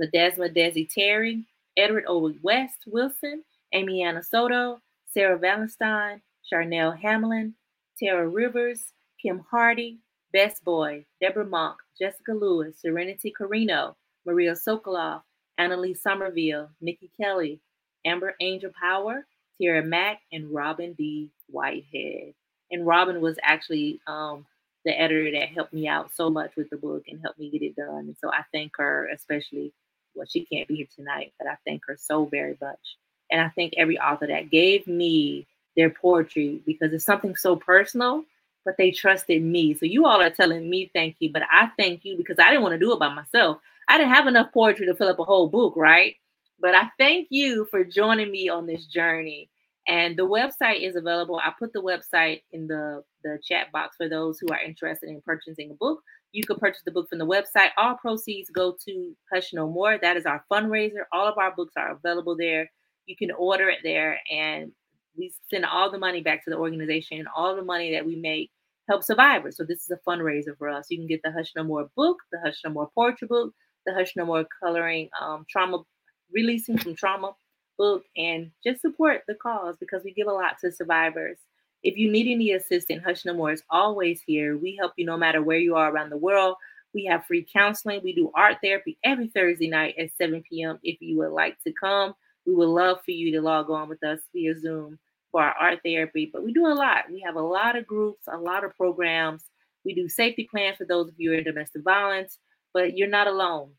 A: Ledesma Desi Terry, Edward O. West Wilson, Amy Anna Soto, Sarah Valenstein, Charnel Hamlin, Tara Rivers, Kim Hardy, Best Boy, Deborah Monk, Jessica Lewis, Serenity Carino, Maria Sokoloff, Annalise Somerville, Nikki Kelly, Amber Angel Power, Tara Mack, and Robin D. Whitehead. And Robin was actually um, the editor that helped me out so much with the book and helped me get it done. And so I thank her, especially well, she can't be here tonight, but I thank her so very much. And I thank every author that gave me their poetry because it's something so personal, but they trusted me. So you all are telling me thank you, but I thank you because I didn't want to do it by myself. I didn't have enough poetry to fill up a whole book, right? But I thank you for joining me on this journey. And the website is available. I put the website in the, the chat box for those who are interested in purchasing a book. You can purchase the book from the website. All proceeds go to Hush No More. That is our fundraiser. All of our books are available there. You can order it there, and we send all the money back to the organization. All the money that we make help survivors. So this is a fundraiser for us. You can get the Hush No More book, the Hush No More portrait book, the Hush No More coloring um, trauma, releasing from trauma book, and just support the cause because we give a lot to survivors. If you need any assistance, Hush No More is always here. We help you no matter where you are around the world. We have free counseling. We do art therapy every Thursday night at 7 p.m. If you would like to come, we would love for you to log on with us via Zoom for our art therapy. But we do a lot. We have a lot of groups, a lot of programs. We do safety plans for those of you in domestic violence, but you're not alone.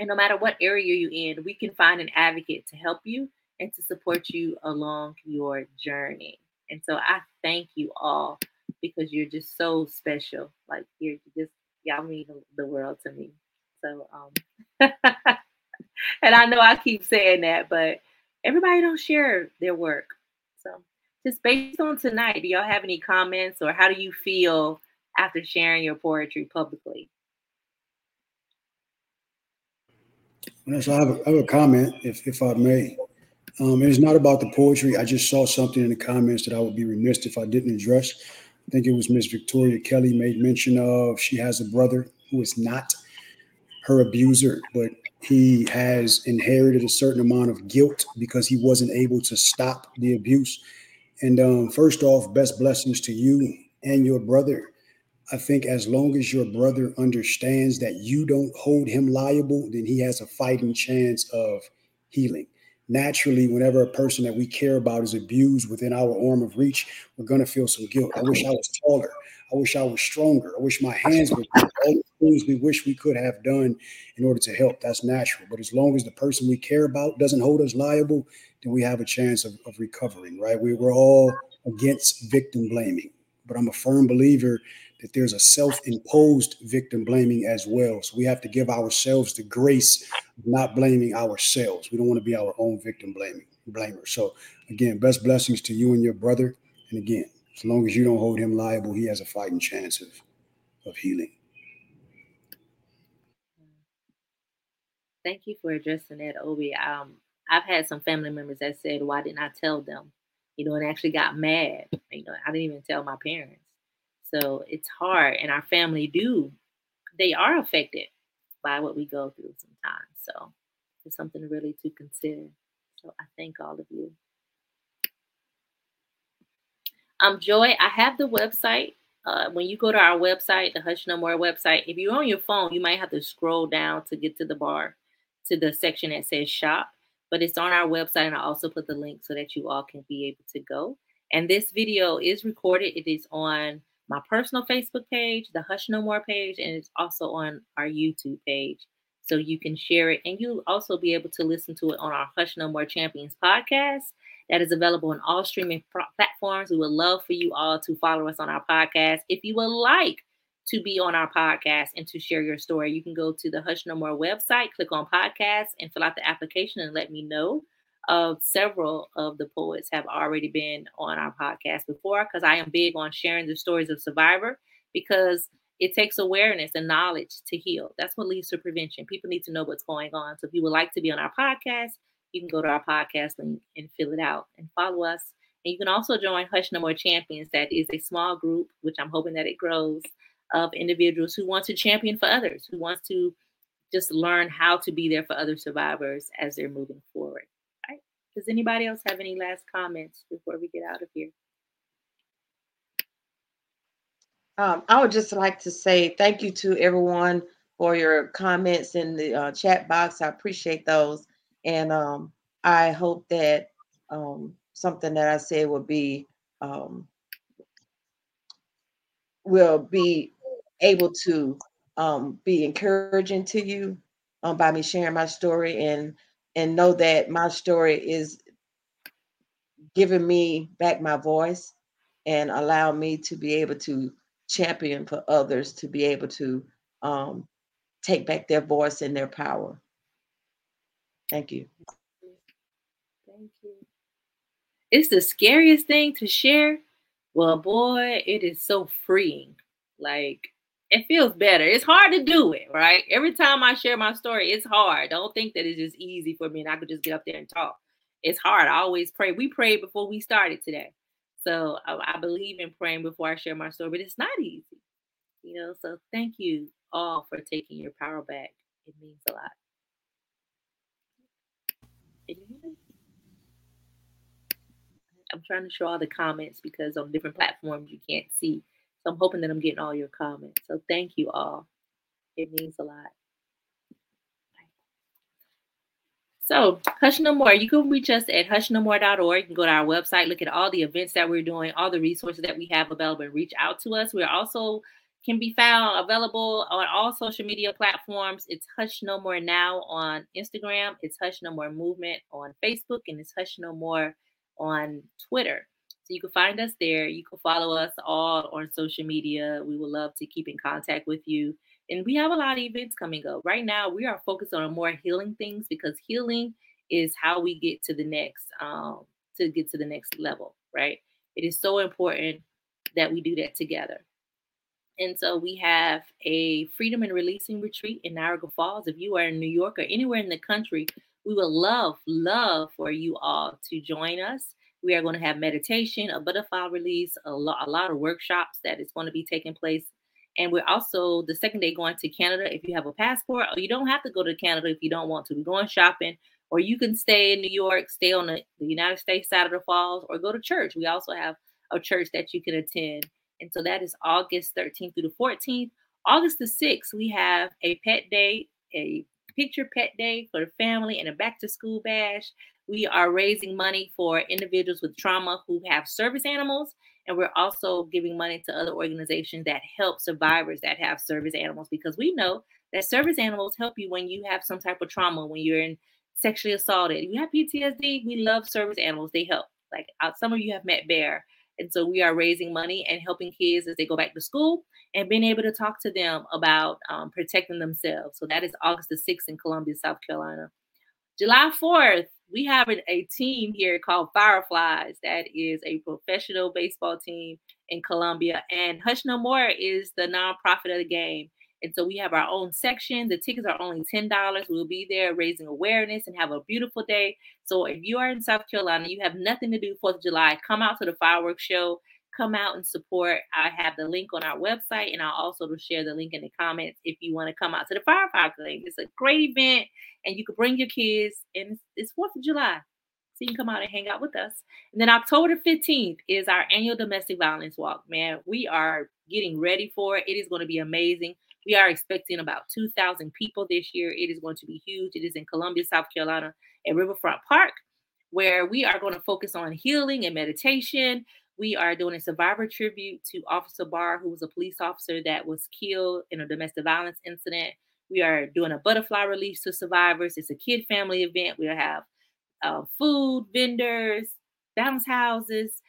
A: And no matter what area you're in, we can find an advocate to help you and to support you along your journey. And so I thank you all because you're just so special. Like you're just y'all mean the world to me. So um and I know I keep saying that, but everybody don't share their work. So just based on tonight, do y'all have any comments or how do you feel after sharing your poetry publicly?
D: So I have, a, I have a comment, if, if I may. Um, it is not about the poetry. I just saw something in the comments that I would be remiss if I didn't address. I think it was Miss Victoria Kelly made mention of she has a brother who is not her abuser, but he has inherited a certain amount of guilt because he wasn't able to stop the abuse. And um, first off, best blessings to you and your brother. I think as long as your brother understands that you don't hold him liable, then he has a fighting chance of healing. Naturally, whenever a person that we care about is abused within our arm of reach, we're going to feel some guilt. I wish I was taller. I wish I was stronger. I wish my hands were all the things we wish we could have done in order to help. That's natural. But as long as the person we care about doesn't hold us liable, then we have a chance of, of recovering, right? We, we're all against victim blaming. But I'm a firm believer that there's a self-imposed victim blaming as well. So we have to give ourselves the grace of not blaming ourselves. We don't want to be our own victim blaming blamer. So again, best blessings to you and your brother. And again, as long as you don't hold him liable, he has a fighting chance of, of healing.
A: Thank you for addressing that, Obi. Um, I've had some family members that said, "Why didn't I tell them?" You know, and actually got mad. You know, I didn't even tell my parents. So it's hard, and our family do, they are affected by what we go through sometimes. So it's something really to consider. So I thank all of you. Um, Joy, I have the website. Uh, when you go to our website, the Hush No More website, if you're on your phone, you might have to scroll down to get to the bar, to the section that says shop. But it's on our website, and I also put the link so that you all can be able to go. And this video is recorded. It is on my personal Facebook page, the Hush No More page, and it's also on our YouTube page. So you can share it and you'll also be able to listen to it on our Hush No More Champions podcast that is available on all streaming platforms. We would love for you all to follow us on our podcast. If you would like to be on our podcast and to share your story, you can go to the Hush No More website, click on podcast, and fill out the application and let me know of several of the poets have already been on our podcast before because I am big on sharing the stories of survivor because it takes awareness and knowledge to heal. That's what leads to prevention. People need to know what's going on. So if you would like to be on our podcast, you can go to our podcast link and fill it out and follow us. And you can also join Hush No More Champions. That is a small group, which I'm hoping that it grows, of individuals who want to champion for others, who wants to just learn how to be there for other survivors as they're moving forward. Does anybody else have any last comments before we get out of here?
F: Um, I would just like to say thank you to everyone for your comments in the uh, chat box. I appreciate those. And um, I hope that um, something that I said will be um, will be able to um, be encouraging to you um, by me sharing my story and and know that my story is giving me back my voice and allow me to be able to champion for others to be able to um, take back their voice and their power. Thank you.
A: Thank you. It's the scariest thing to share. Well, boy, it is so freeing. Like it feels better. It's hard to do it, right? Every time I share my story, it's hard. Don't think that it's just easy for me and I could just get up there and talk. It's hard. I always pray. We prayed before we started today. So I, I believe in praying before I share my story, but it's not easy. You know, so thank you all for taking your power back. It means a lot. I'm trying to show all the comments because on different platforms you can't see. So I'm hoping that I'm getting all your comments. So thank you all. It means a lot. So, Hush No More, you can reach us at hushnomore.org. You can go to our website, look at all the events that we're doing, all the resources that we have available, and reach out to us. We're also can be found available on all social media platforms. It's Hush No More Now on Instagram, it's Hush No More Movement on Facebook, and it's Hush No More on Twitter. So you can find us there. You can follow us all on social media. We would love to keep in contact with you. And we have a lot of events coming up. Right now, we are focused on more healing things because healing is how we get to the next um, to get to the next level, right? It is so important that we do that together. And so we have a freedom and releasing retreat in Niagara Falls. If you are in New York or anywhere in the country, we would love, love for you all to join us. We are going to have meditation, a butterfly release, a, lo- a lot of workshops that is going to be taking place. And we're also the second day going to Canada if you have a passport, or you don't have to go to Canada if you don't want to. We're going shopping, or you can stay in New York, stay on the, the United States side of the falls, or go to church. We also have a church that you can attend. And so that is August 13th through the 14th. August the 6th, we have a pet day, a picture pet day for the family, and a back to school bash. We are raising money for individuals with trauma who have service animals. And we're also giving money to other organizations that help survivors that have service animals because we know that service animals help you when you have some type of trauma, when you're in sexually assaulted. You have PTSD, we love service animals. They help. Like uh, some of you have met Bear. And so we are raising money and helping kids as they go back to school and being able to talk to them about um, protecting themselves. So that is August the 6th in Columbia, South Carolina. July 4th, we have a team here called Fireflies. That is a professional baseball team in Columbia. And Hush No More is the nonprofit of the game. And so we have our own section. The tickets are only $10. We'll be there raising awareness and have a beautiful day. So if you are in South Carolina, you have nothing to do 4th of July, come out to the fireworks show. Come out and support. I have the link on our website, and I'll also share the link in the comments if you want to come out to the firefighter thing. It's a great event, and you can bring your kids. And it's 4th of July. So you can come out and hang out with us. And then October 15th is our annual domestic violence walk. Man, we are getting ready for it. It is going to be amazing. We are expecting about 2,000 people this year. It is going to be huge. It is in Columbia, South Carolina at Riverfront Park, where we are going to focus on healing and meditation. We are doing a survivor tribute to Officer Barr, who was a police officer that was killed in a domestic violence incident. We are doing a butterfly release to survivors. It's a kid family event. We'll have uh, food vendors, bounce houses,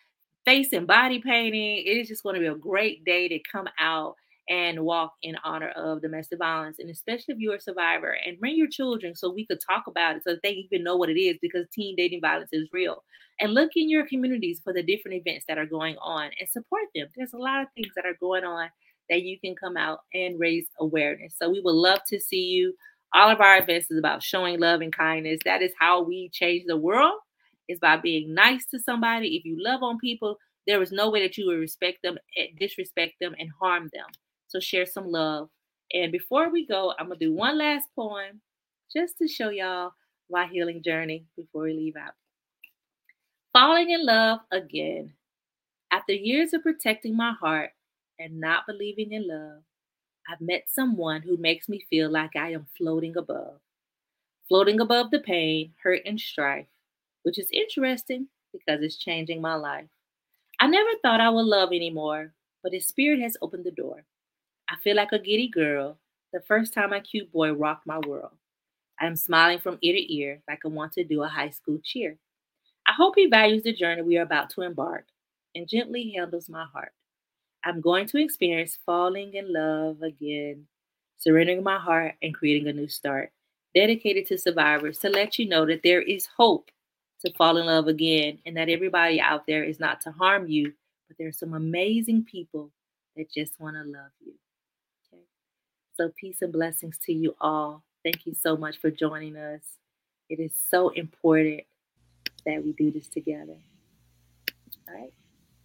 A: face and body painting. It is just going to be a great day to come out and walk in honor of domestic violence, and especially if you're a survivor, and bring your children so we could talk about it so they even know what it is because teen dating violence is real. And look in your communities for the different events that are going on and support them. There's a lot of things that are going on that you can come out and raise awareness. So we would love to see you. All of our events is about showing love and kindness. That is how we change the world. Is by being nice to somebody. If you love on people, there is no way that you would respect them, eh, disrespect them, and harm them. So share some love. And before we go, I'm going to do one last poem just to show y'all my healing journey before we leave out. Falling in love again. After years of protecting my heart and not believing in love, I've met someone who makes me feel like I am floating above. Floating above the pain, hurt, and strife, which is interesting because it's changing my life. I never thought I would love anymore, but his spirit has opened the door. I feel like a giddy girl the first time my cute boy rocked my world. I am smiling from ear to ear like I want to do a high school cheer. I hope he values the journey we are about to embark and gently handles my heart. I'm going to experience falling in love again, surrendering my heart and creating a new start, dedicated to survivors to let you know that there is hope to fall in love again and that everybody out there is not to harm you, but there are some amazing people that just want to love you. So, peace and blessings to you all. Thank you so much for joining us. It is so important that we do this together. All right.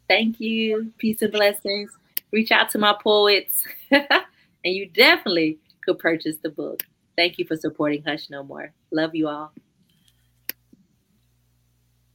A: Thank you. Peace and blessings. Reach out to my poets, and you definitely could purchase the book. Thank you for supporting Hush No More. Love you all.